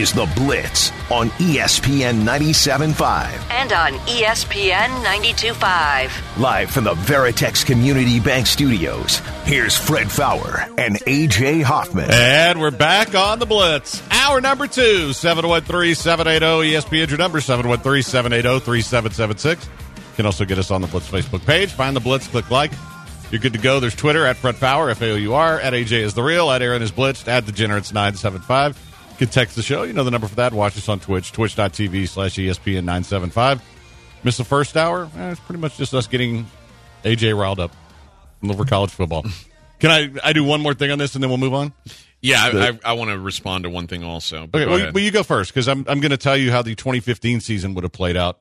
is The Blitz on ESPN 97.5. and on ESPN 92.5. Live from the Veritex Community Bank Studios, here's Fred Faour and AJ Hoffman. And we're back on the Blitz. Hour number two, 713 780 ESPN, your number 713 780 3776. You can also get us on the Blitz Facebook page. Find the Blitz, click like. You're good to go. There's Twitter at Fred Faour, F A O U R, at AJ is the real, at Aaron is Blitzed, at Degenerates 975. You can text the show. You know the number for that. Watch us on Twitch, twitch.tv slash E ESPN 975. Miss the first hour? Eh, it's pretty much just us getting AJ riled up over college football. Can I, I do one more thing on this and then we'll move on? Yeah, I, I, I want to respond to one thing also. but Okay, well, ahead. well, you go first because I'm I'm going to tell you how the 2015 season would have played out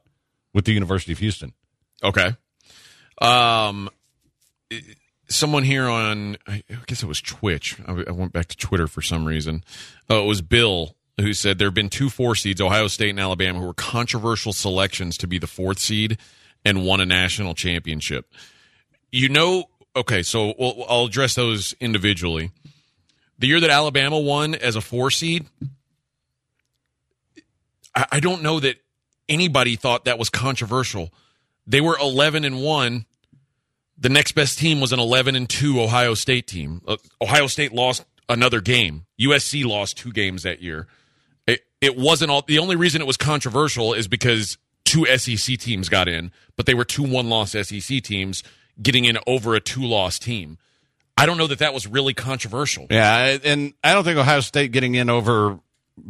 with the University of Houston. Okay. Um, someone here on, I guess it was Twitch. I, went back to Twitter for some reason. Oh, it was Bill who said there have been two four seeds, Ohio State and Alabama, who were controversial selections to be the fourth seed and won a national championship. You know, okay, so we'll, I'll address those individually. The year that Alabama won as a four seed, I, I don't know that anybody thought that was controversial. They were 11 and 1. The next best team was an 11 and 2 Ohio State team. Uh, Ohio State lost another game. USC lost two games that year. It, it wasn't all the only reason it was controversial is because two SEC teams got in, but they were two one loss SEC teams getting in over a two loss team. I don't know that that was really controversial. Yeah, and I don't think Ohio State getting in over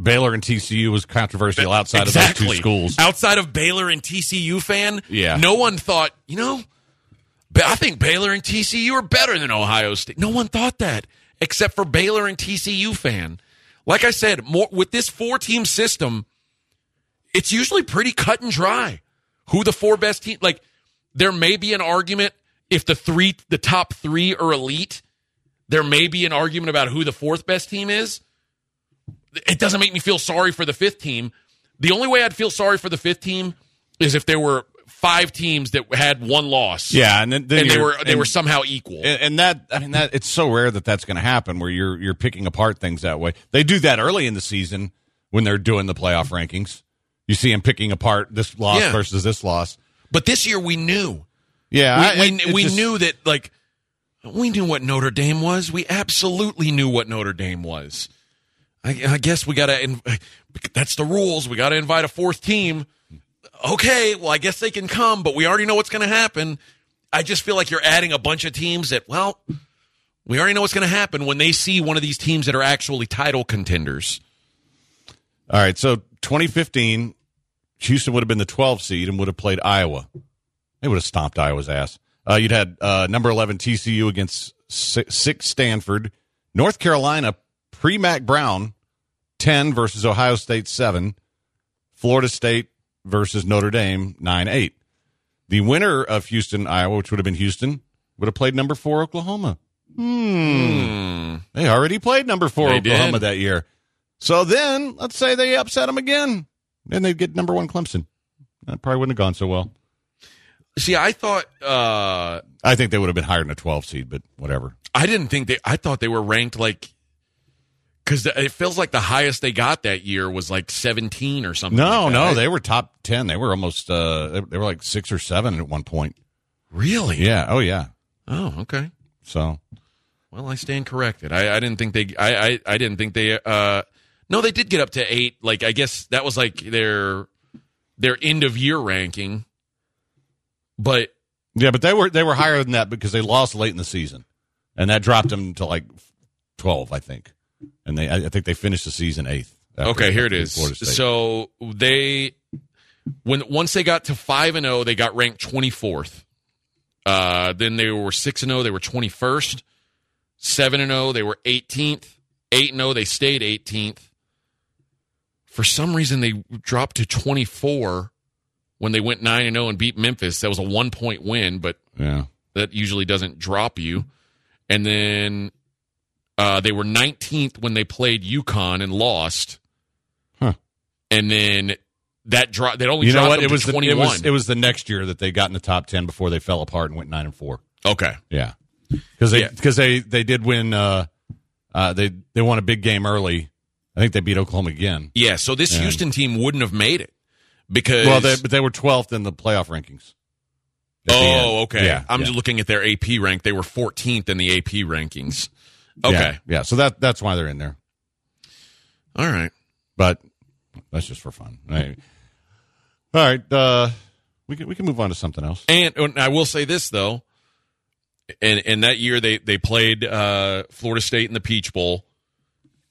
Baylor and TCU was controversial outside of those two schools. Outside of Baylor and TCU fan, Yeah. no one thought, you know, I think Baylor and TCU are better than Ohio State. No one thought that except for Baylor and TCU fan. Like I said, more with this four team system, it's usually pretty cut and dry. Who the four best team like there may be an argument if the three the top 3 are elite, there may be an argument about who the fourth best team is it doesn't make me feel sorry for the fifth team. The only way I'd feel sorry for the fifth team is if there were five teams that had one loss. Yeah, and then, then and they were they and- were somehow equal. And, and that, I mean, that it's so rare that that's going to happen where you're you're picking apart things that way. They do that early in the season when they're doing the playoff rankings. You see them picking apart this loss Yeah. versus this loss. but this year we knew. Yeah, We, I- we, we just- knew that like we knew what Notre Dame was. We absolutely knew what Notre Dame was. I, I guess we got to. That's the rules. We got to invite a fourth team. Okay, well, I guess they can come, but we already know what's going to happen. I just feel like you're adding a bunch of teams that, well, we already know what's going to happen when they see one of these teams that are actually title contenders. All right, so 2015, Houston would have been the 12 seed and would have played Iowa. They would have stomped Iowa's ass. Uh, you'd had uh, number 11 TCU against six Stanford, North Carolina pre Mack Brown 10 versus Ohio State 7, Florida State versus Notre Dame 9 8. The winner of Houston, Iowa, which would have been Houston, would have played number four Oklahoma. Hmm. They already played number four They Oklahoma did. that year. So then, let's say they upset them again. Then they'd get number one Clemson. That probably wouldn't have gone so well. See, I thought uh, I think they would have been higher than a 12 seed, but whatever. I didn't think they. I thought they were ranked like because it feels like the highest they got that year was like 17 or something. No, like no, they were top 10. They were almost, uh, they, they were like six or seven at one point. really. Yeah. Oh, yeah. Oh, okay. So, Well, I stand corrected. I, I didn't think they. I, I I didn't think they. Uh, no, they did get up to eight. Like I guess that was like their their end of year ranking. But yeah, but they were, they were higher than that because they lost late in the season. And that dropped them to like 12, I think. And they, I think they finished the season eighth. okay, here it is. So they when once they got to five and zero, they got ranked twenty fourth. Uh, then they were six and zero. They were twenty first. Seven and zero. They were eighteenth. Eight and zero. They stayed eighteenth. For some reason, they dropped to twenty four when they went nine and zero and beat Memphis. That was a one point win, but yeah. That usually doesn't drop you. And then uh, they were 19th when they played UConn and lost. Huh. And then that drop. They only You know dropped what? them It to was, the, 21. it was it was the next year that they got in the top ten before they fell apart and went nine and four. okay. Yeah, because they Yeah. because they they did win. Uh, uh, they they won a big game early. I think they beat Oklahoma again. Yeah. So this Yeah. Houston team wouldn't have made it because. Well, they, but they were twelfth in the playoff rankings. at the end. oh, okay. Yeah, I'm yeah. just looking at their AP rank. They were 14th in the AP rankings. Okay. Yeah, yeah. So that that's why they're in there. All right. But that's just for fun. All right. All right. Uh, we can we can move on to something else. And, and I will say this though, and and that year they they played uh, Florida State in the Peach Bowl,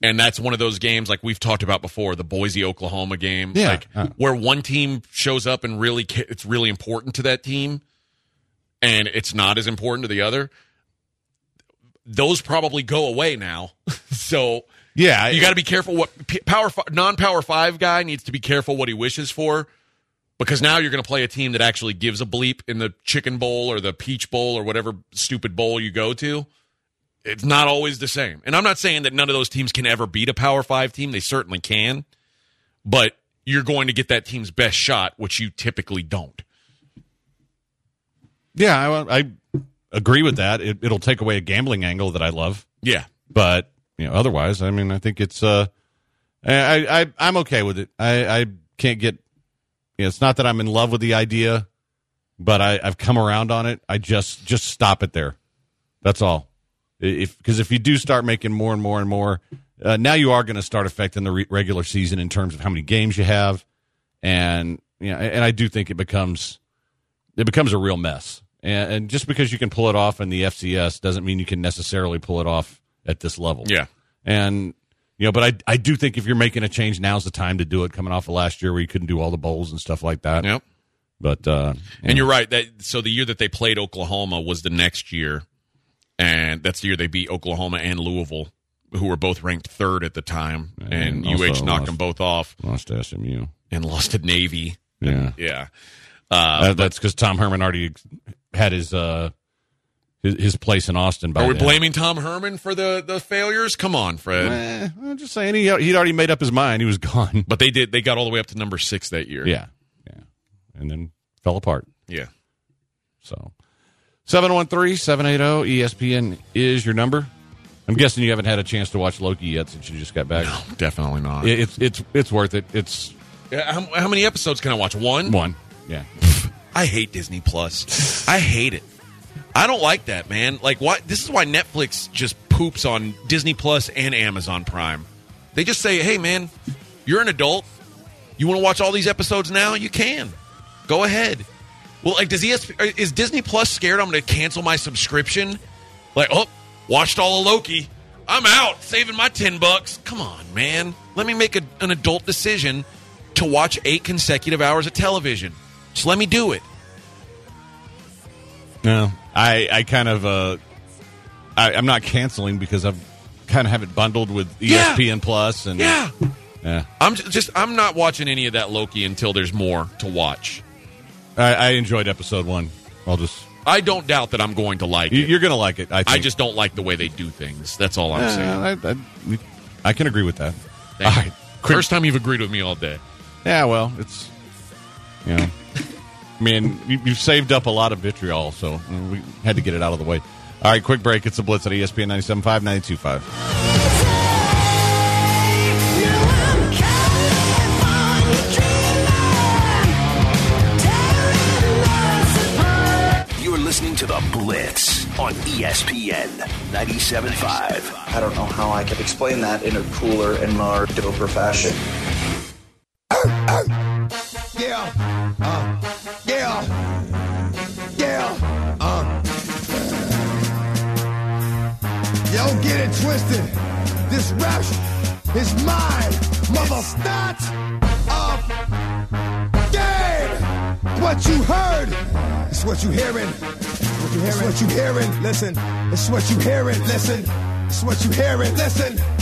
and that's one of those games like we've talked about before, the Boise Oklahoma game, Yeah. like Uh. where one team shows up and really ca- it's really important to that team, and it's not as important to the other. Those probably go away now, so Yeah, you got to be careful what power fi- non-power 5 guy needs to be careful what he wishes for because now you're going to play a team that actually gives a bleep in the chicken bowl or the peach bowl or whatever stupid bowl you go to. It's not always the same. And i'm not saying that none of those teams can ever beat a power 5 team. They certainly can. But you're going to get that team's best shot which you typically don't. Yeah, I, I agree with that. It, it'll take away a gambling angle that I love, yeah but you know, otherwise, I mean, I think it's uh, I, I I'm okay with it. I I can't get. You know, it's not that I'm in love with the idea, but I I've come around on it. I just just stop it there. That's all. If because if you do start making more and more and more, uh, now you are going to start affecting the re- regular season in terms of how many games you have, and you know, and I do think it becomes it becomes a real mess. And, and just because you can pull it off in the FCS doesn't mean you can necessarily pull it off at this level. yeah And you know, but I I do think if you're making a change, now's the time to do it. Coming off of last year where you couldn't do all the bowls and stuff like that. yep But uh, And you're right. That so the year that they played Oklahoma was the next year, and that's the year they beat Oklahoma and Louisville, who were both ranked third at the time, and, And UH knocked lost. them both off lost to SMU. and lost to Navy. Yeah, Yeah, uh, That- that's because Tom Herman already had his uh his, his place in Austin. By are we then. blaming Tom Herman for the the failures? Come on, Fred. Eh, I'm just saying he he'd already made up his mind. He was gone. But they did. They got all the way up to number six that year. Yeah, yeah, and then fell apart. yeah. So 713-780 ESPN is your number. I'm guessing you haven't had a chance to watch Loki yet since you just got back. No, Definitely not. It- It's it's it's worth it. It's How, how many episodes can I watch? One. one. Yeah. I hate Disney Plus. I hate it. I don't like that, man. Like, why? This is why Netflix just poops on Disney Plus and Amazon Prime. They just say, "Hey, man, you're an adult. You want to watch all these episodes now? You can. Go ahead." Well, like, does ESP, uh, is Disney Plus scared I'm going to cancel my subscription? Like, oh, watched all of Loki. I'm out, saving my ten bucks. Come on, man. Let me make a, an adult decision to watch eight consecutive hours of television. Just let me do it. No, I I kind of uh, I, I'm not canceling because I've kind of have it bundled with E Yeah. ESPN Plus and Yeah. yeah. I'm just I'm not watching any of that Loki until there's more to watch. I, I enjoyed episode one. I'll just I don't doubt that I'm going to like you, it. you're gonna like it. I think. I just don't like the way they do things. That's all I'm saying. Uh, I, I, I can agree with that. Thank all you. right. First time you've agreed with me all day. Yeah, well, it's you know, I mean, you, you've saved up a lot of vitriol, so we had to get it out of the way. All right, quick break. It's the Blitz at ESPN 97.5, 92.5. You're listening to The Blitz on ESPN 97.5. I don't know how I could explain that in a cooler and more doper fashion. Yeah. Uh, get it twisted. This rap is mine. Mother start of game. What you heard is what you hearing. What you hearing. It's what you hearing. Listen. It's what you hearing. Listen. It's what you hearing. Listen.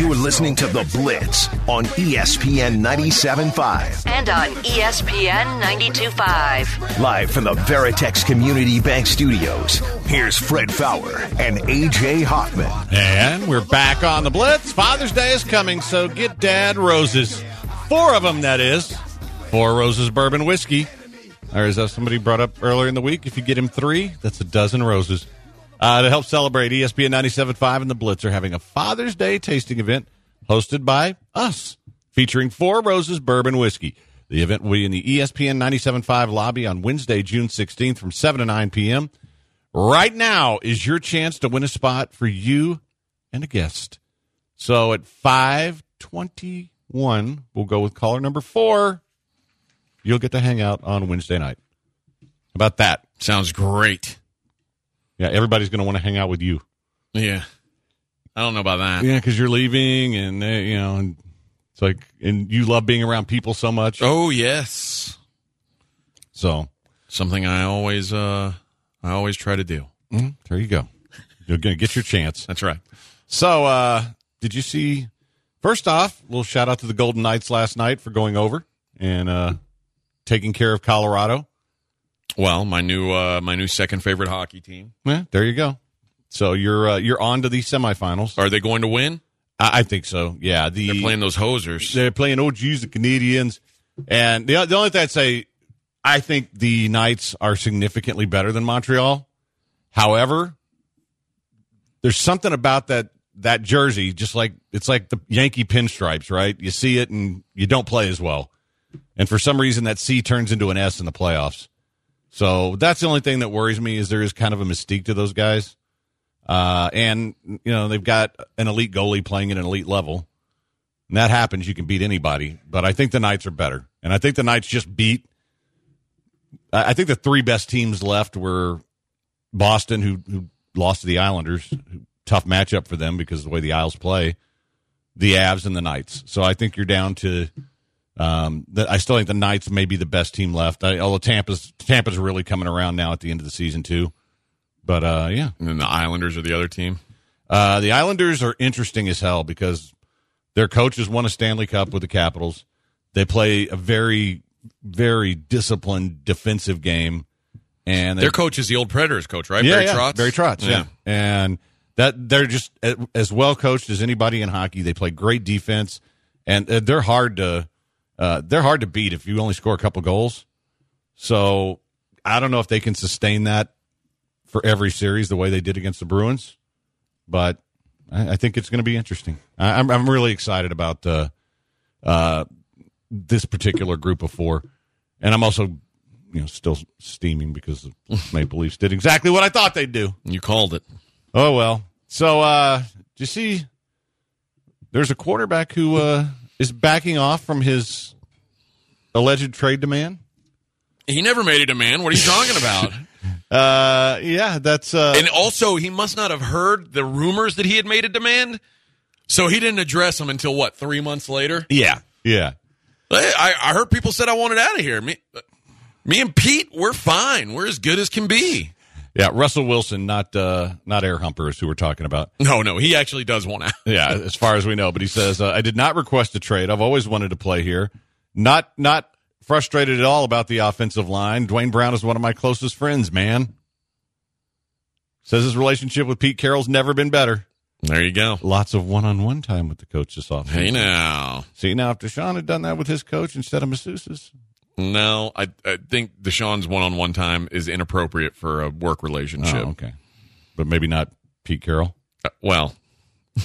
You're listening to The Blitz on ESPN 97.5. And on ESPN 92.5. Live from the Veritex Community Bank Studios, here's Fred Faour and AJ Hoffman. And we're back on the Blitz. Father's Day is coming, so get Dad roses. Four of them, that is. Four roses bourbon whiskey. Or as somebody brought up earlier in the week, if you get him three, that's a dozen roses. Uh, to help celebrate, ESPN 97.5 and the Blitz are having a Father's Day tasting event hosted by us, featuring Four Roses bourbon whiskey. The event will be in the ESPN 97.5 lobby on Wednesday, June 16th from 7 to 9 p.m. Right now is your chance to win a spot for you and a guest. So at 521, we'll go with caller number four. You'll get to hang out on Wednesday night. How about that? Sounds great. Yeah, everybody's going to want to hang out with you. Yeah. I don't know about that. Yeah, because you're leaving, and uh, you know, and it's like, and you love being around people so much. Oh yes. So Something I always uh I always try to do. mm, there you go. You're going to get your chance. That's right. So, uh, did you see? First off, a little shout out to the Golden Knights last night for going over and uh, taking care of Colorado. Well, my new uh my new second favorite hockey team. Yeah, there you go. So you're uh, you're on to the semifinals. Are they going to win? I, I think so. Yeah, the They're playing those hosers. they're playing. OGs, the Canadiens. And the the only thing I'd say, I think the Knights are significantly better than Montreal. However, there's something about that that jersey, just like it's like the Yankee pinstripes, right? You see it and you don't play as well, and for some reason that C turns into an S in the playoffs. So that's the only thing that worries me is there is kind of a mystique to those guys, uh, and you know they've got an elite goalie playing at an elite level. And that happens, you can beat anybody. But I think the Knights are better, and I think the Knights just beat. I think the three best teams left were Boston, who who lost to the Islanders, tough matchup for them because of the way the Isles play. The Avs and the Knights. So I think you're down to. Um, the, I still think the Knights may be the best team left. I, although Tampa's Tampa's really coming around now at the end of the season too. But uh, yeah, And then the Islanders are the other team. uh, the Islanders are interesting as hell because their coach has won a Stanley Cup with the Capitals. They play a very, very disciplined defensive game, and they, Their coach is the old Predators coach, right? yeah, Barry yeah, Trotz? Barry Trotz, yeah. and that they're just as well coached as anybody in hockey. They play great defense, and uh, they're hard to uh, they're hard to beat if you only score a couple goals. So I don't know if they can sustain that for every series the way they did against the Bruins, but I, I think it's going to be interesting. I, I'm I'm really excited about uh, uh, this particular group of four, and I'm also you know still steaming because the Maple Leafs did exactly what I thought they'd do. You called it. Oh well. So uh do you see there's a quarterback who uh is backing off from his alleged trade demand? He never made a demand. What are you talking about? Uh yeah, that's uh and also, he must not have heard the rumors that he had made a demand. So he didn't address them until what, three months later? yeah. Yeah. I, I heard people said I wanted out of here. Me, me and Pete, we're fine. We're as good as can be. Yeah, Russell Wilson, not uh not air humpers who we're talking about. No, no, he actually does want out. Yeah, as far as we know, but he says uh, I did not request a trade. I've always wanted to play here. Not not frustrated at all about the offensive line. Duane Brown is one of my closest friends, man. Says his relationship with Pete Carroll's never been better. There you go. Lots of one-on-one time with the coach this offseason. Hey now. See now, if Deshaun had done that with his coach instead of Masseuse's, No, I, I think Deshaun's one on one time is inappropriate for a work relationship. oh, okay, but maybe not Pete Carroll. Uh, well,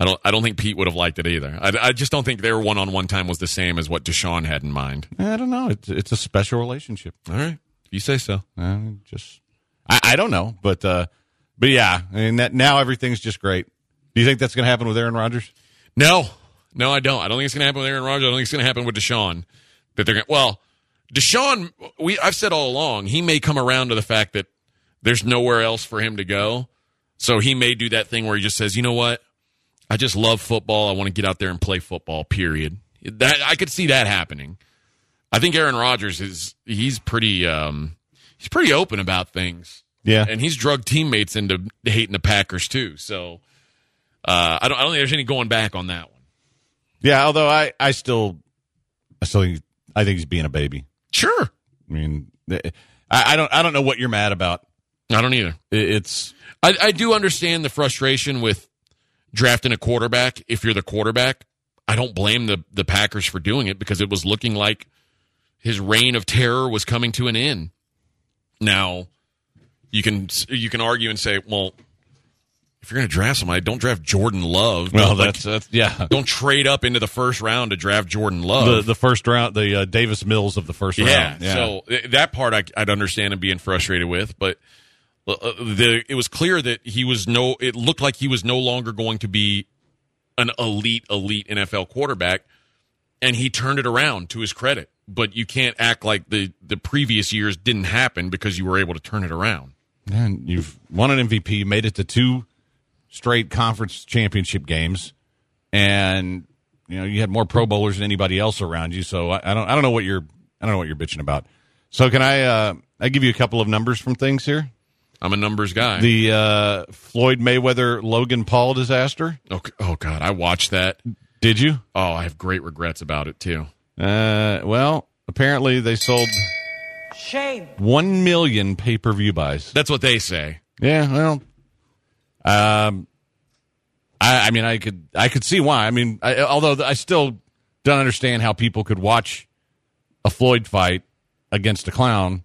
I don't. I don't think Pete would have liked it either. I, I just don't think their one-on-one time was the same as what Deshaun had in mind. I don't know. It's it's a special relationship. All right, you say so. Uh, just I, I don't know, but uh, but yeah, I mean that now everything's just great. Do you think that's going to happen with Aaron Rodgers? No, no, I don't. I don't think it's going to happen with Aaron Rodgers. I don't think it's going to happen with Deshaun. That they're going. Well, Deshaun, we I've said all along, he may come around to the fact that there's nowhere else for him to go. So he may do that thing where he just says, you know what, I just love football. I want to get out there and play football. Period. That I could see that happening. I think Aaron Rodgers is he's pretty um, he's pretty open about things. Yeah. and he's drugged teammates into hating the Packers too. So Uh, I don't. I don't think there's any going back on that one. Yeah, although I, I still, I still, think, I think he's being a baby. Sure. I mean, I, I don't, I don't know what you're mad about. I don't either. It- It's I, I do understand the frustration with drafting a quarterback if you're the quarterback. I don't blame the the Packers for doing it because it was looking like his reign of terror was coming to an end. Now, you can you can argue and say, well, if you're going to draft somebody, don't draft Jordan Love. well, Don't, like, that's that's yeah. don't trade up into the first round to draft Jordan Love. the first round, the uh, Davis Mills of the first yeah, round. Yeah. So that part I, I'd understand him being frustrated with, but uh, uh, the it was clear that he was no. It looked like he was no longer going to be an elite, elite NFL quarterback, and he turned it around to his credit. But you can't act like the the previous years didn't happen because you were able to turn it around. And you've won an MVP, made it to two straight conference championship games, and you know you had more Pro Bowlers than anybody else around you. So I, I don't I don't know what you're I don't know what you're bitching about. So can I uh, I give you a couple of numbers from things here? I'm a numbers guy. The uh, Floyd Mayweather Logan Paul disaster. oh, oh God, I watched that. Did you? Oh, I have great regrets about it too. Uh, well, apparently they sold Shame. one million pay per view buys. That's what they say. Yeah, well, um, I, I mean, I could, I could see why. I mean, I, although I still don't understand how people could watch a Floyd fight against a clown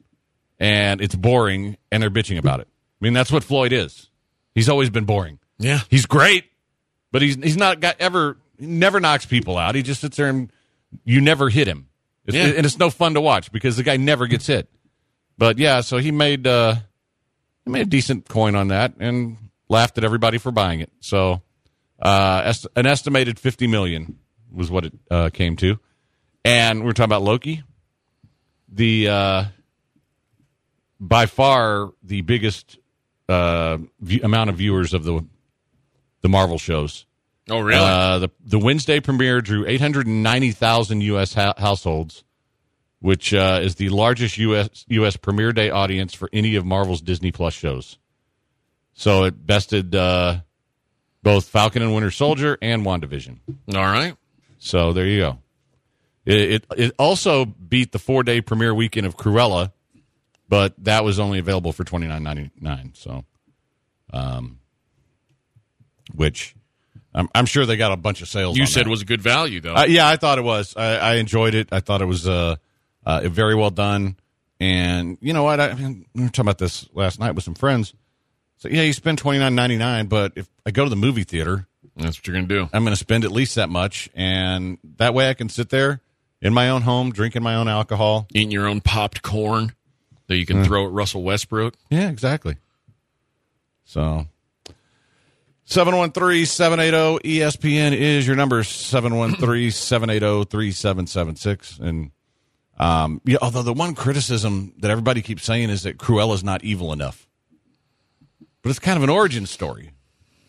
and it's boring and they're bitching about it. I mean, that's what Floyd is. He's always been boring. Yeah. He's great, but he's he's not got ever never knocks people out. He just sits there and you never hit him. It's, Yeah. And it's no fun to watch because the guy never gets hit. But yeah, so he made uh he made a decent coin on that and laughed at everybody for buying it. So uh est- an estimated 50 million was what it uh, came to. And we're talking about Loki. The uh by far the biggest uh view, amount of viewers of the the Marvel shows. Oh, really? Uh, the the Wednesday premiere drew 890,000 U.S. Ha- households, which uh, is the largest U.S. U.S. premiere day audience for any of Marvel's Disney Plus shows. So it bested uh, both Falcon and Winter Soldier and WandaVision. All right. So there you go. It it, it also beat the four day premiere weekend of Cruella, but that was only available for twenty nine ninety nine. So, um, which I'm, I'm sure they got a bunch of sales. You said that. was a good value though. Uh, yeah, I thought it was. I, I enjoyed it. I thought it was uh, uh, very well done. And you know what? I, I mean, we were talking about this last night with some friends. So yeah, you spend twenty nine ninety nine, but if I go to the movie theater, That's what you're gonna do. I'm going to spend at least that much, and that way I can sit there in my own home, drinking my own alcohol. Eating your own popped corn that you can throw at Russell Westbrook. Yeah, exactly. So. 713-780 ESPN is your number 713-780-3776 and um yeah although the one criticism that everybody keeps saying is that Cruella's not evil enough. But it's kind of an origin story,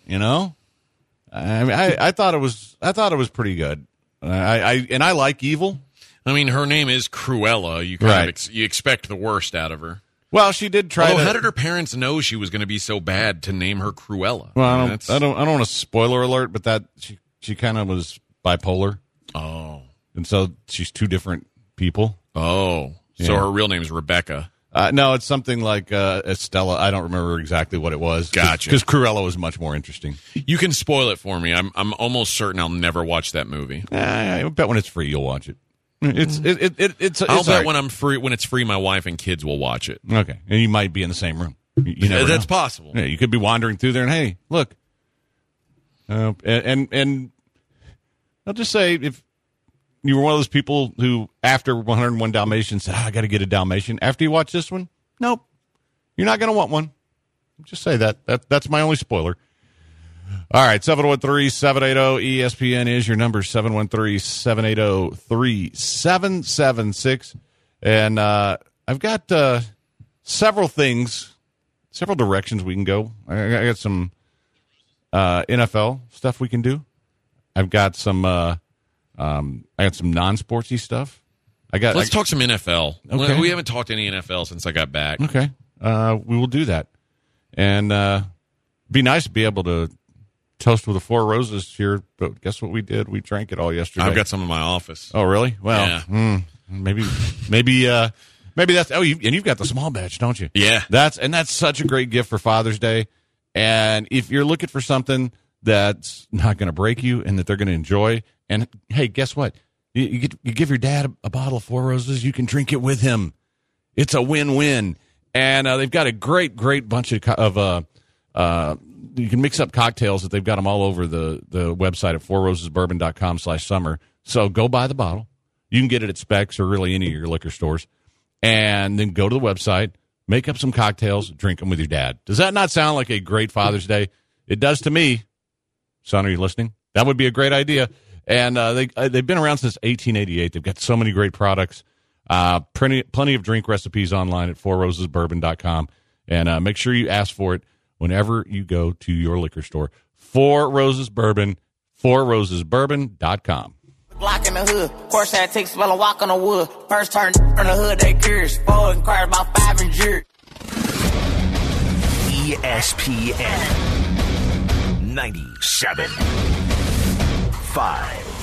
you know? I mean, I, I thought it was I thought it was pretty good. I, I and I like evil. I mean, her name is Cruella. You kind Right. of ex- you expect the worst out of her. Well, she did try Although, to how did her parents know she was going to be so bad to name her Cruella? Well, I don't, that's- I don't, I don't want to spoiler alert, but that she, she kind of was bipolar, Oh, and so she's two different people. oh. So her real name is Rebecca. Uh, no, it's something like uh, Estella. I don't remember exactly what it was. Gotcha. Because Cruella was much more interesting. You can spoil it for me. I'm I'm almost certain I'll never watch that movie. Uh, I bet when it's free, you'll watch it. It's it, it, it it's. I'll it's bet right. when I'm free when it's free, my wife and kids will watch it. okay, and you might be in the same room. You, never That's know. possible. Yeah, you could be wandering through there, and hey, look. Uh, and and I'll just say if you were one of those people who, after 101 Dalmatians, said, "Ah, "I got to get a Dalmatian," after you watch this one, nope, you're not going to want one. Just say that. That that's my only spoiler. All right, 713-780 ESPN is your number 713-780-3776 and uh, I've got uh, several things, several directions we can go. I, I got some uh, NFL stuff we can do. I've got some uh, um, I got some non-sportsy stuff. I got Let's I- talk some NFL. Okay. We haven't talked any NFL since I got back. Okay. Uh, we will do that. And uh, be nice to be able to toast with the four roses here, but guess what we did? We drank it all yesterday. I've got some in my office. Oh, really? Well, Yeah. hmm, maybe, maybe, uh, maybe that's. Oh, you, and you've got the small batch, don't you? Yeah. That's and that's such a great gift for Father's Day. And if you're looking for something that's not going to break you and that they're going to enjoy, and hey, guess what? You, you, get, you give your dad a, a bottle of Four Roses, you can drink it with him. It's a win-win. And uh, they've got a great, great bunch of, of uh, uh, you can mix up cocktails that they've got them all over the, the website at fourrosesbourbon.com slash summer. So go buy the bottle. You can get it at Spec's or really any of your liquor stores. And then go to the website, make up some cocktails, drink them with your dad. Does that not sound like a great Father's Day? It does to me. Son, are you listening? That would be a great idea. And uh, they uh, they've been around since 1888. They've got so many great products. Uh, plenty plenty of drink recipes online at fourrosesbourbon.com. And uh, make sure you ask for it whenever you go to your liquor store. Four Roses Bourbon, fourrosesbourbon.com. Block in the hood. Course that takes spell a walk on the wood. First turn from the hood, they curious. Four inquired about five and jury. E ESPN 97 5.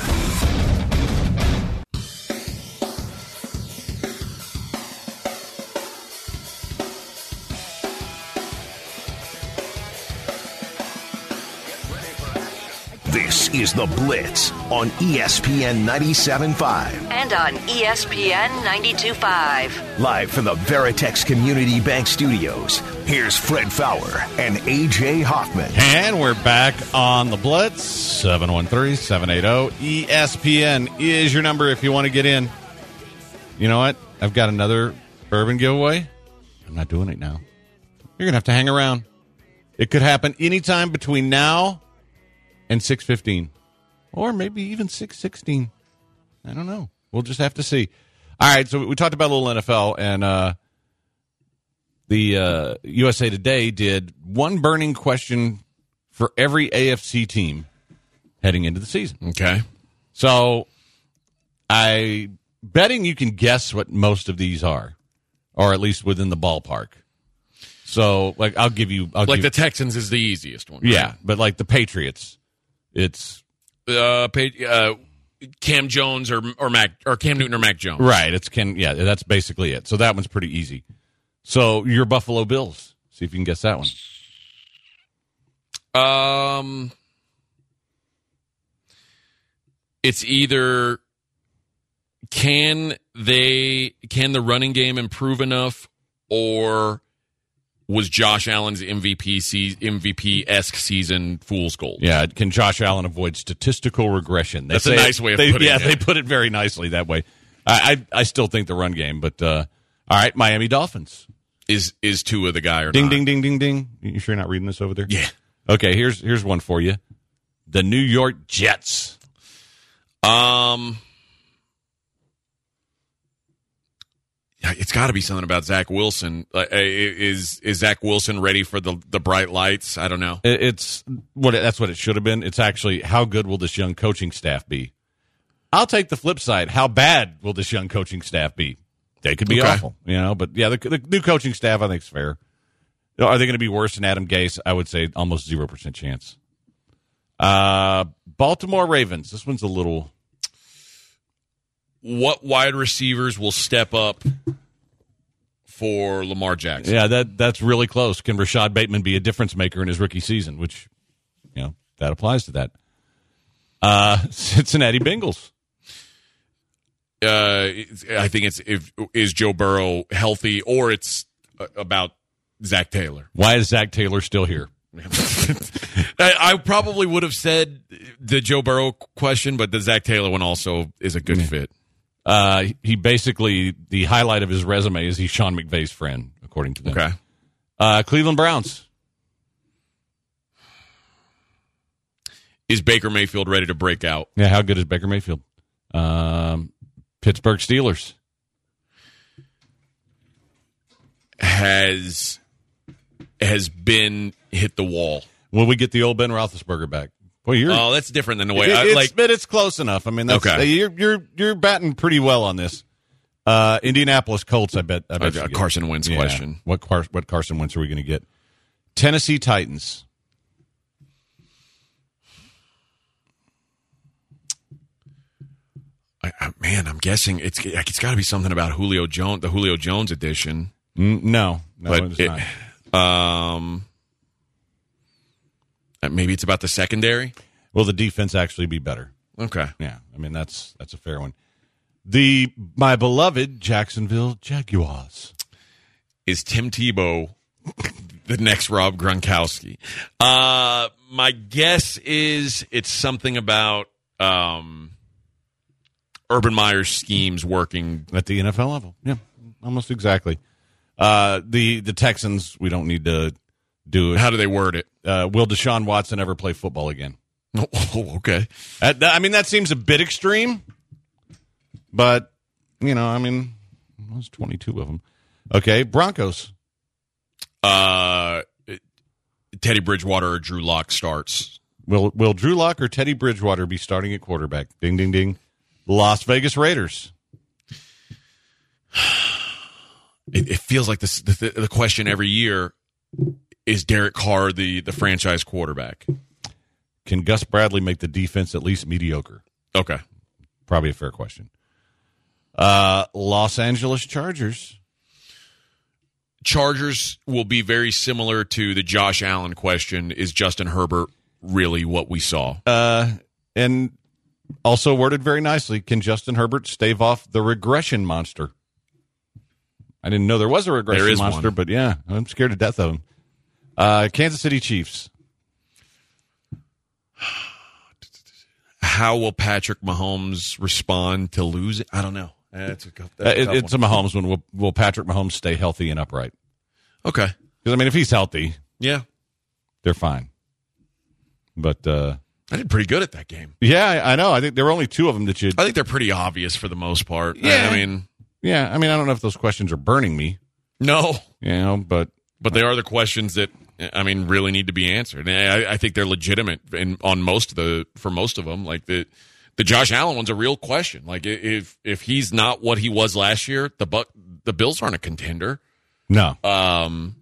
This is The Blitz on ESPN 97.5. And on ESPN 92.5. Live from the Veritex Community Bank Studios, here's Fred Faour and AJ Hoffman. And we're back on the Blitz. 713 780 ESPN is your number if you want to get in. You know what? I've got another bourbon giveaway. I'm not doing it now. You're going to have to hang around. It could happen anytime between now and 615 or maybe even 616. I don't know. We'll just have to see. All right, so we talked about a little NFL and uh the uh, USA Today did one burning question for every AFC team heading into the season. Okay. So I betting you can guess what most of these are, or at least within the ballpark. So like I'll give you I'll Like give, the Texans is the easiest one. yeah, but like the Patriots, it's Uh, pa- uh, Cam Jones or or Mac or Cam Newton or Mac Jones. right. It's can yeah, that's basically it. So that one's pretty easy. So your Buffalo Bills. See if you can guess that one. Um, it's either can they can the running game improve enough, or was Josh Allen's MVP se- MVP esque season fool's gold? Yeah, can Josh Allen avoid statistical regression? They That's a nice way of they, putting yeah, it. they put it very nicely that way. I I, I still think the run game, but uh, all right, Miami Dolphins. Is is two of the guy or Ding not? ding ding ding ding. You sure you're not reading this over there? Yeah. Okay, here's here's one for you. The New York Jets. Um, it's got to be something about Zach Wilson. Uh, is is Zach Wilson ready for the the bright lights? I don't know. It's what it- that's what it should have been. It's actually how good will this young coaching staff be? I'll take the flip side. How bad will this young coaching staff be? They could be Okay. awful, you know. But yeah, the, the new coaching staff I think is fair. Are they going to be worse than Adam Gase? I would say almost zero percent chance. Uh, Baltimore Ravens. This one's a little. What wide receivers will step up for Lamar Jackson? Yeah, that that's really close. Can Rashod Bateman be a difference maker in his rookie season? Which, you know, that applies to that. Uh, Cincinnati Bengals. Uh, I think it's if is Joe Burrow healthy or it's uh, about Zac Taylor. Why is Zac Taylor still here? I, I probably would have said the Joe Burrow question, but the Zac Taylor one also is a good fit. Uh, he basically the highlight of his resume is he's Sean McVay's friend, according to them. Okay. Uh, Cleveland Browns. Is Baker Mayfield ready to break out? Yeah, how good is Baker Mayfield? Um, Pittsburgh Steelers. Has has Ben hit the wall. Will we get the old Ben Roethlisberger back? Well, you're oh, that's different than the way it, I like. But it's close enough. I mean, that's, okay, you're you're you're batting pretty well on this. Uh, Indianapolis Colts. I bet. I bet uh, Carson Wentz yeah. question. What Car- what Carson Wentz are we going to get? Tennessee Titans. I, I, man, I'm guessing it's it's got to be something about Julio Jones, the Julio Jones edition. No, no, but it, um, maybe it's about the secondary. Will the defense actually be better? Okay, Yeah, I mean that's that's a fair one. The my beloved Jacksonville Jaguars. is Tim Tebow the next Rob Gronkowski? Uh, my guess is it's something about um, Urban Meyer's schemes working. at the NFL level. Yeah, almost exactly. Uh, the the Texans, we don't need to do it. How do they word it? Uh, will Deshaun Watson ever play football again? Oh, okay. That- I mean, that seems a bit extreme, but you know, I mean, there's 22 of them. Okay, Broncos. Uh, Teddy Bridgewater or Drew Lock starts. Will Will Drew Lock or Teddy Bridgewater be starting at quarterback? Ding, ding, ding. Las Vegas Raiders. It, it feels like this the, the question every year is Derek Carr the the franchise quarterback? Can Gus Bradley make the defense at least mediocre? Okay. Probably a fair question. Uh, Los Angeles Chargers. Chargers will be very similar to the Josh Allen question. Is Justin Herbert really what we saw? Uh, and also worded very nicely. Can Justin Herbert stave off the regression monster? I didn't know there was a regression monster, one. but yeah, I'm scared to death of him. Uh, Kansas City Chiefs. How will Patrick Mahomes respond to losing? I don't know. That's a, that's Uh, it, it's a. Mahomes one. Will, will Patrick Mahomes stay healthy and upright? okay. Because I mean, if he's healthy, Yeah, they're fine. But uh, I did pretty good at that game. yeah, I, I know. I think there were only two of them that you. I think they're pretty obvious for the most part. Yeah. I mean, Yeah, I mean, I don't know if those questions are burning me. no, You know, but but they are the questions that I mean really need to be answered. And I, I think they're legitimate in, on most of the for most of them. Like the the Josh Allen one's a real question. Like if if he's not what he was last year, the buck the Bills aren't a contender. no. Um,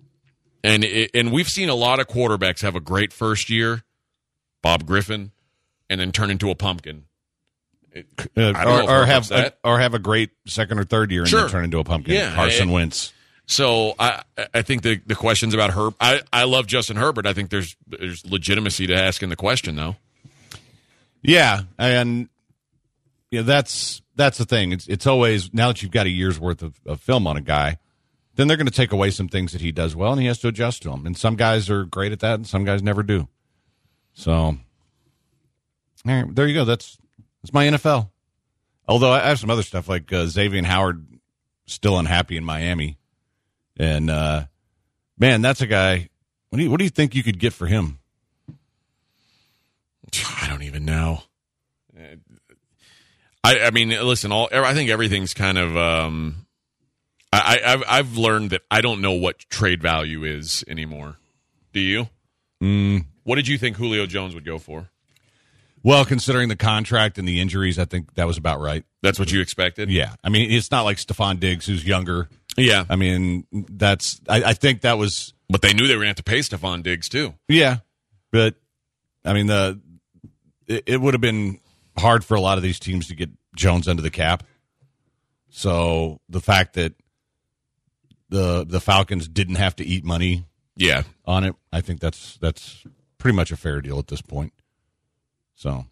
and it, and we've seen a lot of quarterbacks have a great first year, Bob Griffin, and then turn into a pumpkin. Uh, I don't know or, or have a, or have a great second or third year and Sure. then turn into a pumpkin. Yeah, Carson Wentz. So I I think the the questions about Herb I, I love Justin Herbert. I think there's there's legitimacy to asking the question though. Yeah, and yeah, that's that's the thing. It's it's always now that you've got a year's worth of, of film on a guy, then they're going to take away some things that he does well, and he has to adjust to them. And some guys are great at that, and some guys never do. So, right, there you go. That's that's my NFL. Although I have some other stuff like uh, Xavier Howard still unhappy in Miami, and uh, man, that's a guy. What do you what do you think you could get for him? I don't even know. I I mean, listen. All I think everything's kind of. Um, I, I I've I've learned that I don't know what trade value is anymore. Do you? Mm. What did you think Julio Jones would go for? Well, considering the contract and the injuries, I think that was about right. That's what you expected. Yeah, I mean, it's not like Stefon Diggs, who's younger. Yeah, I mean, that's I, I think that was but they knew they were going to have to pay Stefon Diggs too. yeah, but I mean the it, it would have been hard for a lot of these teams to get Jones under the cap. So the fact that the the Falcons didn't have to eat money Yeah, on it, I think that's that's pretty much a fair deal at this point. So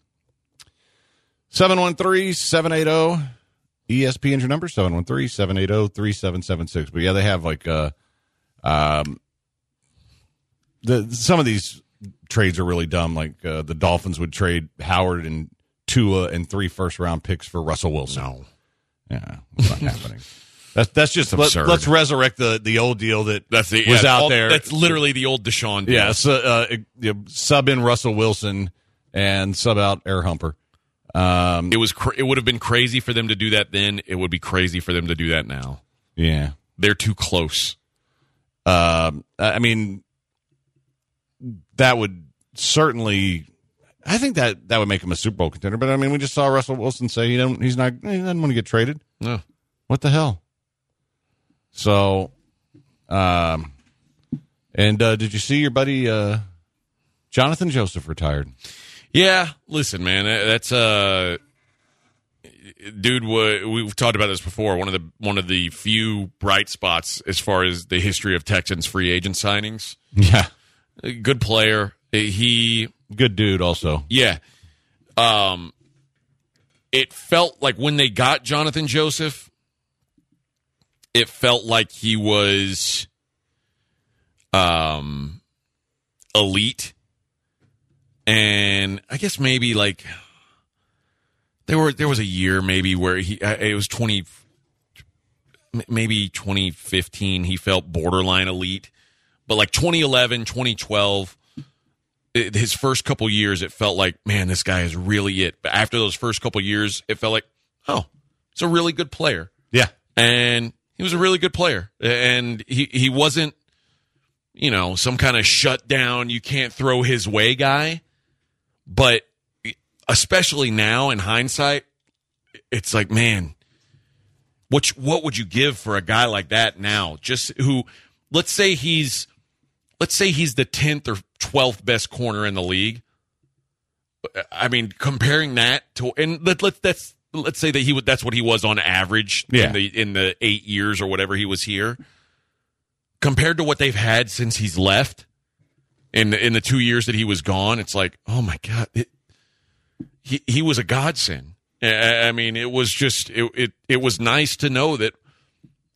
713-780 ESPN's your number 713-780-3776. But yeah, they have like uh um the some of these trades are really dumb like uh, the Dolphins would trade Howard and Tua and three first round picks for Russell Wilson. no, Yeah, it's not happening. That's that's just That's let, absurd. us resurrect the the old deal that that's the was yeah, out all- there. That's literally the old Deshaun. Deal. Yeah, so, uh, you know, sub in Russell Wilson and sub out Air Humper. Um, it was. Cr- it would have been crazy for them to do that then. It would be crazy for them to do that now. yeah. They're too close. Um, I mean, that would certainly. I think that that would make him a Super Bowl contender. But I mean, we just saw Russell Wilson say he don't. He's not. He doesn't want to get traded. No. What the hell? So, um, and uh, did you see your buddy uh, Johnathan Joseph retired? Yeah, listen, man, that- that's uh dude, we've talked about this before. One of the one of the few bright spots as far as the history of Texans free agent signings. Yeah. Good player. He Good dude, also. Yeah. Um it felt like when they got Johnathan Joseph, it felt like he was um elite. And I guess maybe like there were there was a year maybe where he uh, it was 20 maybe 2015 he felt borderline elite. But like 2011, 2012 it- his first couple years, it felt like, man, this guy is really it. But after those first couple years, it felt like, oh, it's a really good player, Yeah. and he was a really good player, and he he wasn't, you know, some kind of shut down, you can't throw his way guy, but especially now in hindsight, it's like, man, what what would you give for a guy like that now? Just who, let's say he's let's say he's the 10th or 12th best corner in the league. I mean, comparing that to and let, let that's let's say that he would that's what he was on average Yeah. in the in the 8 years or whatever he was here. Compared to what they've had since he's left in the, in the 2 years that he was gone, it's like, "Oh my god, it, he he was a godsend." I mean, it was just it it, it was nice to know that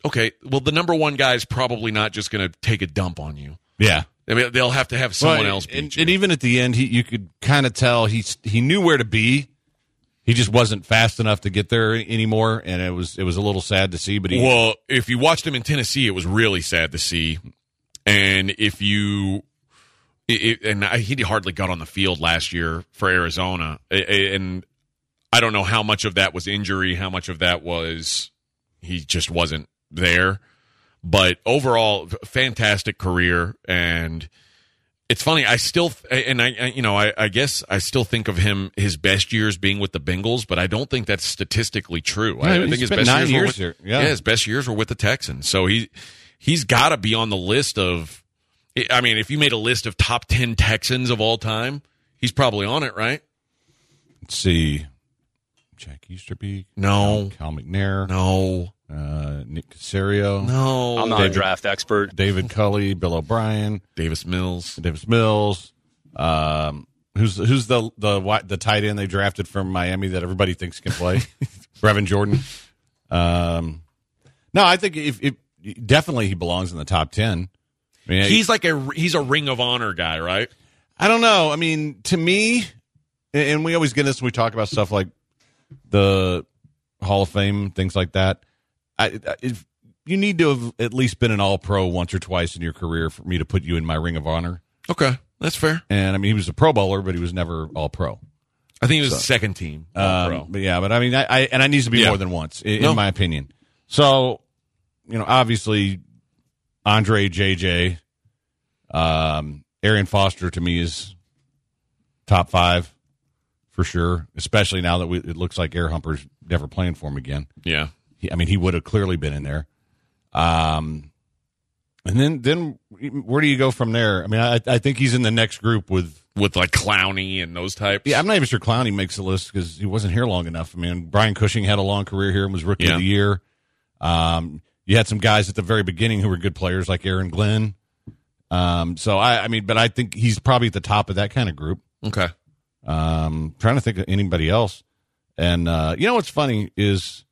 okay, well the number 1 guy is probably not just going to take a dump on you. Yeah. I mean, they'll have to have someone Well, else and, and even at the end, he you could kind of tell he he knew where to be. He just wasn't fast enough to get there anymore, and it was it was a little sad to see. But he, well, if you watched him in Tennessee, it was really sad to see. And if you, it, and I, he hardly got on the field last year for Arizona, and I don't know how much of that was injury, how much of that was he just wasn't there. But overall, fantastic career, and it's funny. I still, and I, I you know, I, I guess I still think of him his best years being with the Bengals, but I don't think that's statistically true. I, Yeah, I think his best nine years, were years with, here. Yeah. his best years were with the Texans. So he he's got to be on the list of. I mean, if you made a list of top 10 Texans of all time, he's probably on it, right? Let's see. Jack Easterby? No. Cal McNair? No. Uh, Nick Caserio? No. I'm not David, a draft expert. David Culley, Bill O'Brien, Davis Mills. Davis Mills. Um, who's who's the the the tight end they drafted from Miami that everybody thinks can play? Brevin Jordan. Um, no, I think if, if definitely he belongs in the top 10 mean, He's like a he's a Ring of Honor guy, right? I don't know. I mean, to me, and- we always get this when we talk about stuff like the Hall of Fame, things like that. I, if you need to have at least been an All Pro once or twice in your career for me to put you in my Ring of Honor. Okay, that's fair. And I mean, he was a Pro Bowler, but he was never All Pro. I think he was second team. Um, but yeah, but I mean, I, I and I needs to be Yeah. more than once, in, No. in my opinion. So, you know, obviously, Andre JJ, um, Arian Foster to me is top five for sure. Especially now that we, it looks like Air Humper's never playing for him again. yeah, He, I mean, he would have clearly been in there. Um, and then then where do you go from there? I mean, I, I think he's in the next group with with like Clowney and those types. yeah, I'm not even sure Clowney makes the list because he wasn't here long enough. I mean, Brian Cushing had a long career here and was rookie Yeah. of the year. Um, you had some guys at the very beginning who were good players like Aaron Glenn. Um, so I, I mean, but I think he's probably at the top of that kind of group. Okay. Um, trying to think of anybody else. And uh, you know what's funny is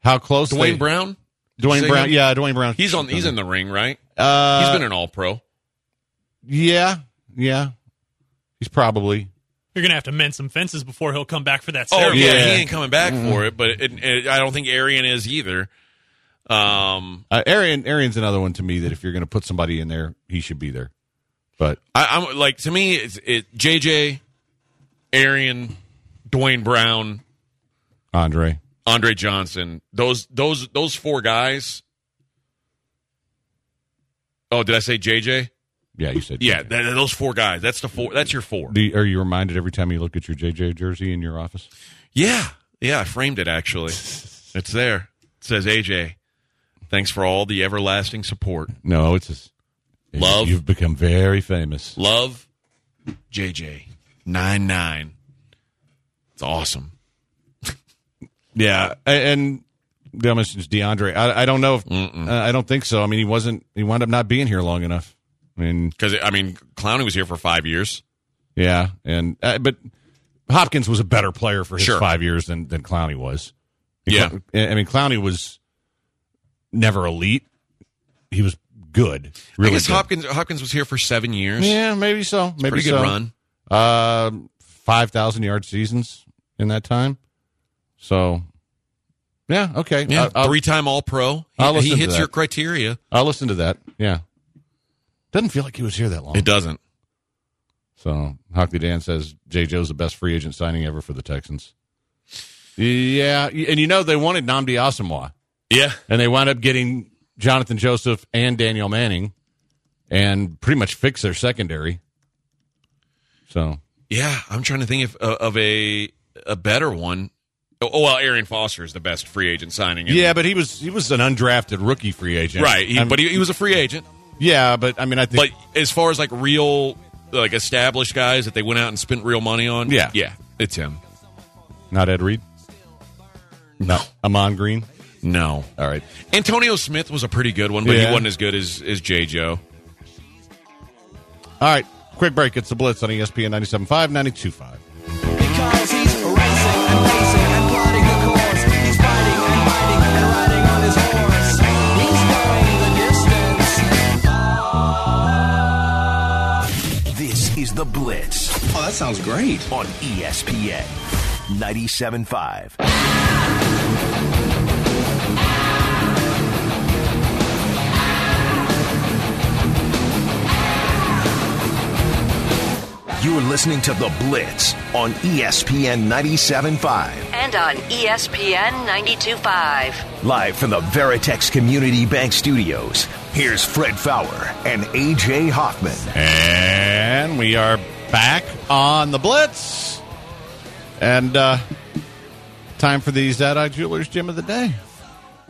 how close Duane they- Brown. Duane Brown, him? yeah, Duane Brown. He's on. He's in the ring, right? Uh, He's been an All Pro. yeah, yeah. He's probably You're gonna have to mend some fences before he'll come back for that Oh ceremony. yeah, Yeah. he ain't coming back for it. But it, it, I don't think Arian is either. Um, uh, Arian. Arian's another one to me that if you're going to put somebody in there, he should be there. But I, I'm like to me, it's it JJ, Arian, Duane Brown, Andre, Andre Johnson. Those those those four guys. Oh, did I say JJ? yeah, you said Yeah, those four guys. That's the four. That's your four. Do you, are you reminded every time you look at your JJ jersey in your office? Yeah, yeah. I framed it actually. It's there. It says AJ. Thanks for all the everlasting support. No, it's just, Love. You've become very famous. Love, JJ nine nine. It's awesome. Yeah, and the mentions DeAndre. I, I don't know if uh, I don't think so. I mean, he wasn't. He wound up not being here long enough. I mean, Because I mean, Clowney was here for five years. yeah, and uh, but Hopkins was a better player for his Sure. five years than than Clowney was. Yeah. I mean, Clowney was never elite. He was good. Really I guess good. Hopkins Hopkins was here for seven years. Yeah, maybe so. Maybe Pretty good so. run. Uh, five thousand yard seasons in that time. So, yeah, okay. Yeah, three time All Pro. He, he hits your criteria. I'll listen to that. Yeah, doesn't feel like he was here that long. It doesn't. So, Hockley Dan says J. Joe's the best free agent signing ever for the Texans. Yeah, and you know they wanted Nnamdi Asomugha, Yeah. and they wound up getting Johnathan Joseph and Danieal Manning, and pretty much fix their secondary. So, Yeah, I'm trying to think of, uh, of a a better one. Oh well, Arian Foster is the best free agent signing. in- yeah, but he was he was an undrafted rookie free agent, right. He, but he, he was a free agent. yeah, but I mean, I think But as far as like real, like established guys that they went out and spent real money on, Yeah. yeah, it's him. not Ed Reed, no Ahman Green. No, All right, Antonio Smith was a pretty good one, but he wasn't as good as as J. Joe. all right. Quick break. It's the Blitz on ESPN 97.5, 92.5. Because he's racing and pacing and plotting the course. He's fighting and biting and riding on his horse. He's going the distance. This is the Blitz Oh, that sounds great. on ESPN 97.5. You're listening to The Blitz on ESPN 97.5. And on ESPN 92.5. Live from the Veritex Community Bank Studios, here's Fred Faour and AJ Hoffman. And we are back on the Blitz. And uh, time for the Zadok Jewelers Gym of the Day.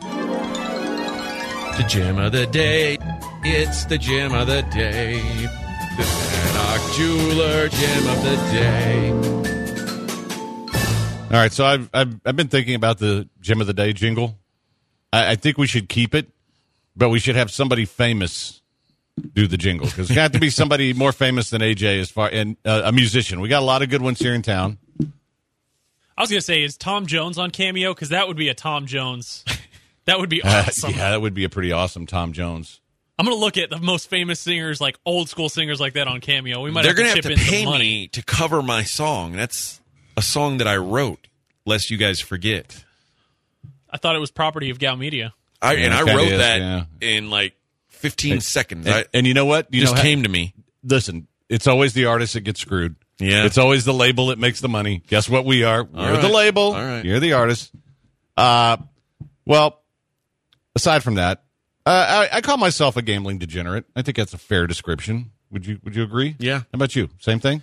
The gem of the day. It's the gem of the day. The Zadok Jeweler gem of the day. All right, so I've, I've I've been thinking about the Gym of the Day jingle. I, I think we should keep it, but we should have somebody famous do the jingle because it's got to be somebody more famous than AJ as far and uh, a musician. We got a lot of good ones here in town. I was gonna say, is Tom Jones on Cameo? Because that would be a Tom Jones. That would be Uh, awesome. yeah, that would be a pretty awesome Tom Jones. I'm gonna look at the most famous singers, like old school singers like that on Cameo. We might They're have to going to chip have to pay money. me to cover my song. That's a song that I wrote, lest you guys forget. I thought it was property of Gow Media. I, Yeah, and I wrote is, that yeah. in like 15 seconds. And, I, and you know what? You just know came to me. listen, it's always the artist that gets screwed. Yeah. It's always the label that makes the money. Guess what we are? We're right. the label. All right. You're the artist. Uh, well, aside from that, uh, I, I call myself a gambling degenerate. I think that's a fair description. Would you Would you agree? Yeah. How about you? Same thing.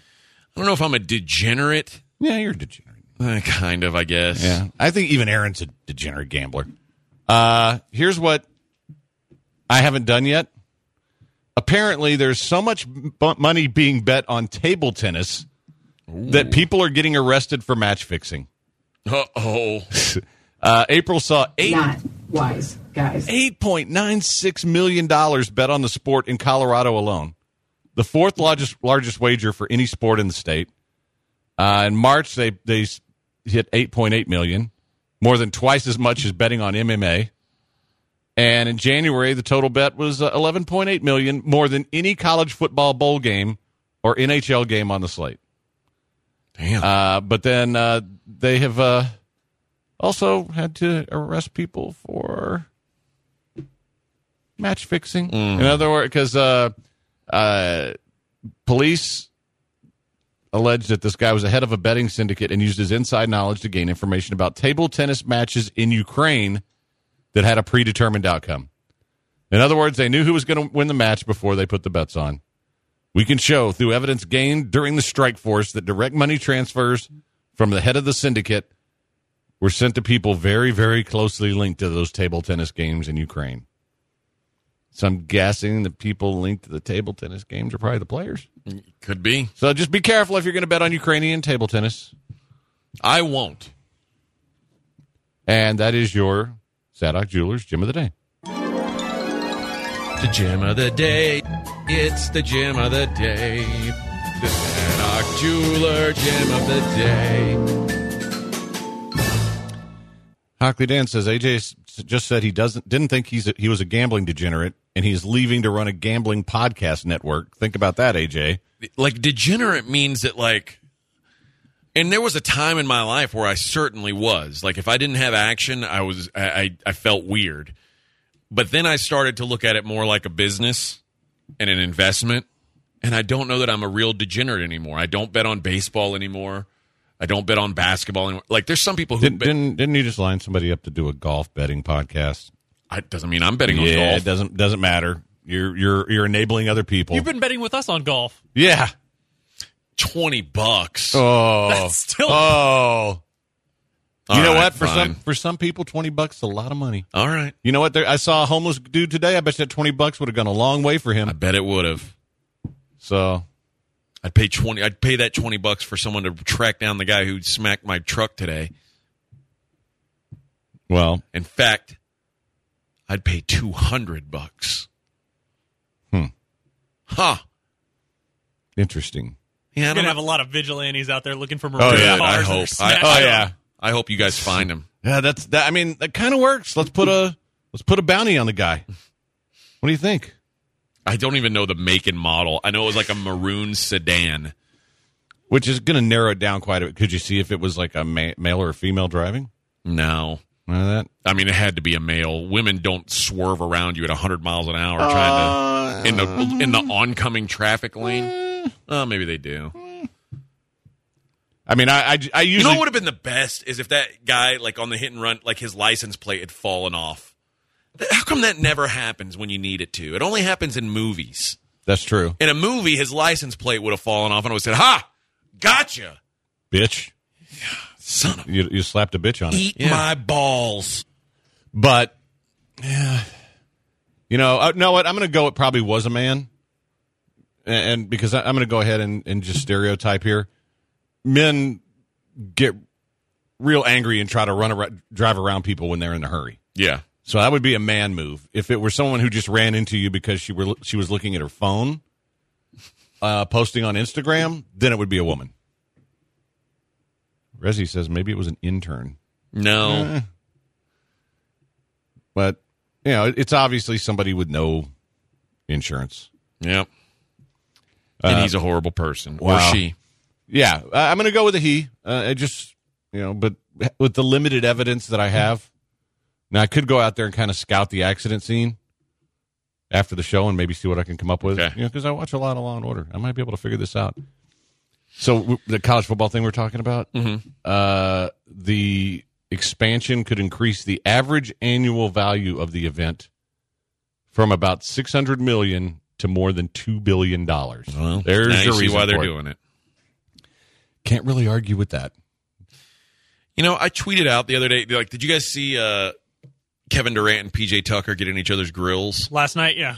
I don't know if I'm a degenerate. Yeah, you're a degenerate. Uh, kind of, I guess. Yeah, I think even Aaron's a degenerate gambler. Uh, here's what I haven't done yet. Apparently, there's so much m- money being bet on table tennis that people are getting arrested for match fixing. Uh-oh. Uh, April saw eight Not wise, guys. eight point nine six million dollars bet on the sport in Colorado alone, the fourth largest largest wager for any sport in the state. Uh, in March, they they hit eight point eight million, more than twice as much as betting on MMA. And in January, the total bet was uh, eleven point eight million, more than any college football bowl game or NHL game on the slate. Damn. Uh, but then uh, they have uh, also had to arrest people for match fixing. In other words, because uh, uh, police alleged that this guy was the head of a betting syndicate and used his inside knowledge to gain information about table tennis matches in Ukraine that had a predetermined outcome. In other words, they knew who was going to win the match before they put the bets on. We can show through evidence gained during the strike force that direct money transfers from the head of the syndicate were sent to people very, very closely linked to those table tennis games in Ukraine. So I'm guessing the people linked to the table tennis games are probably the players. Could be. So just be careful if you're going to bet on Ukrainian table tennis. I won't. And that is your Zadok Jewelers Gym of the Day. The gym of the day. It's the gym of the day. The Zadok Jeweler gym of the day. Hockley Dan says AJ just said he doesn't didn't think he's a, he was a gambling degenerate and he's leaving to run a gambling podcast network. Think about that, AJ. Like degenerate means that like and there was a time in my life where I certainly was. Like if I didn't have action, I was I, I, I felt weird. But then I started to look at it more like a business and an investment. And I don't know that I'm a real degenerate anymore. I don't bet on baseball anymore. I don't bet on basketball anymore. Like there's some people who Didn't, bet, didn't didn't you just line somebody up to do a golf betting podcast? I, doesn't mean I'm betting on yeah, golf. it doesn't doesn't matter. You're you're you're enabling other people. You've been betting with us on golf. yeah. 20 bucks. Oh. That's still- Oh. You All know right, what? For fine. some for some people, twenty bucks is a lot of money. All right. You know what? There, I saw a homeless dude today. I bet you that twenty bucks would have gone a long way for him. I him. bet it would have. So I'd pay 20 I'd pay that 20 bucks for someone to track down the guy who smacked my truck today. well, In fact, I'd pay 200 bucks. Hmm. Huh. interesting. Yeah, I You're don't gonna have a lot of vigilantes out there looking for Oh, yeah. I hope. I, oh up. yeah. I hope you guys find him. Yeah, that's that. I mean, that kind of works. Let's put a let's put a bounty on the guy. What do you think? I don't even know the make and model. I know it was like a maroon sedan. Which is going to narrow it down quite a bit. Could you see if it was like a ma- male or a female driving? No. None of that. I mean, it had to be a male. Women don't swerve around you at 100 miles an hour trying to uh, in the uh. in the oncoming traffic lane. Oh, maybe they do. I mean, I I, I You know what would have been the best is if that guy, like on the hit and run, like his license plate had fallen off. Th- How come that never happens when you need it to? It only happens in movies. that's true, In a movie, his license plate would have fallen off and I would have said, Ha! Gotcha! bitch. Son of You you slapped a bitch on it. Eat my balls. But yeah, you know, uh, know what? I'm going to go. It probably was a man, and, and because I, I'm going to go ahead and, and just stereotype here. Men get real angry and try to run around, drive around people when they're in a hurry. Yeah. So that would be a man move. If it were someone who just ran into you because she were she was looking at her phone, uh, posting on Instagram, then it would be a woman. Resi says maybe it was an intern. No. but you know, it's obviously somebody with no insurance. Yep. And he's a horrible person. Or she. Yeah, I'm going to go with a he. Uh, I just you know, but with the limited evidence that I have, now I could go out there and kind of scout the accident scene after the show and maybe see what I can come up with. Okay. You know, because I watch a lot of Law and Order, I might be able to figure this out. So w- the college football thing we're talking about, uh, the expansion could increase the average annual value of the event from about 600 million to more than two billion dollars. Well, There's now the reason why they're it. doing it. Can't really argue with that. You know, I tweeted out the other day, like, did you guys see uh, Kevin Durant and PJ Tucker getting each other's grills? Last night, yeah.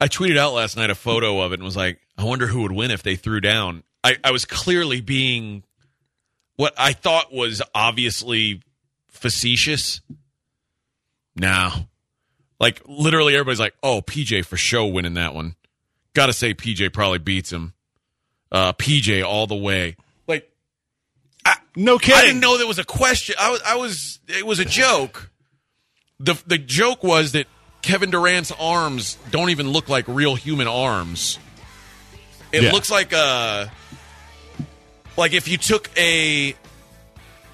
I tweeted out last night a photo of it and was like, I wonder who would win if they threw down. I, I was clearly being what I thought was obviously facetious. Now, like literally everybody's like, "Oh, PJ for sure winning that one." Got to say, PJ probably beats him. Uh, PJ all the way. Like, No kidding. I didn't know there was a question. I was, I was, it was a joke. The The joke was that Kevin Durant's arms don't even look like real human arms. It Yeah. looks like a, like if you took a,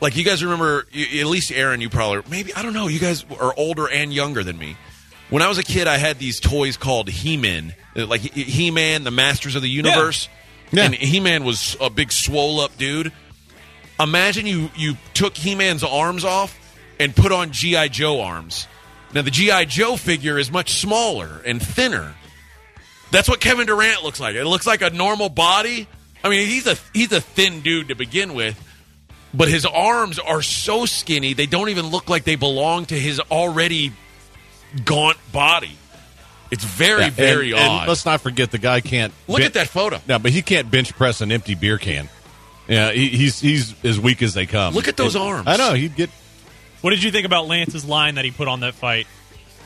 like you guys remember, you- at least Aaron, you probably maybe I don't know. You guys are older and younger than me. When I was a kid, I had these toys called He-Man, uh, like He-Man, the Masters of the Universe. Yeah. And He-Man was a big swole up dude. Imagine you you took He-Man's arms off and put on GI Joe arms. Now the GI Joe figure is much smaller and thinner. That's what Kevin Durant looks like. It looks like a normal body. I mean, he's a he's a thin dude to begin with, but his arms are so skinny they don't even look like they belong to his already gaunt body. It's very Yeah, very and, and odd. let's not forget the guy can't Look ben- at that photo. No, but he can't bench press an empty beer can. Yeah, he, he's he's as weak as they come. Look at those And- arms. I know he'd get What did you think about Lance's line that he put on that fight?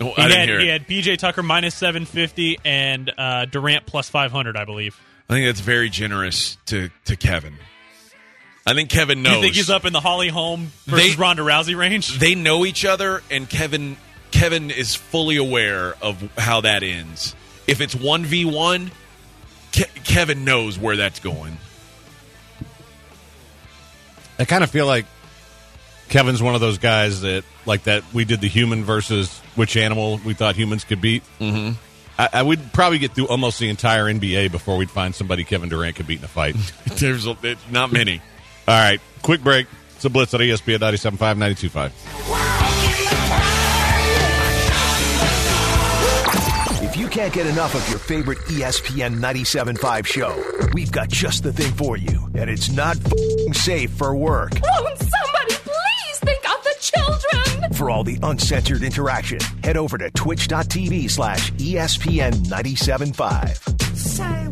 Oh, He I didn't had, hear he had PJ Tucker minus 750 and uh, Durant plus 500, I believe. I think that's very generous to to Kevin. I think Kevin knows. You think he's up in the Holly Holm versus They- Ronda Rousey range? They know each other, and Kevin Kevin is fully aware of how that ends. If it's one v one, Kevin knows where that's going. I kind of feel like Kevin's one of those guys that, like that, we did the human versus which animal we thought humans could beat. Mm-hmm. I, I would probably get through almost the entire NBA before we'd find somebody Kevin Durant could beat in a fight. There's a, it- not many. All right, quick break. It's a blitz at ESPN 97.5, 92.5. If you can't get enough of your favorite ESPN 97.5 show, we've got just the thing for you, and it's not fing safe for work. Won't somebody children? For all the uncensored interaction, head over to twitch.tv slash E ESPN 97.5. Say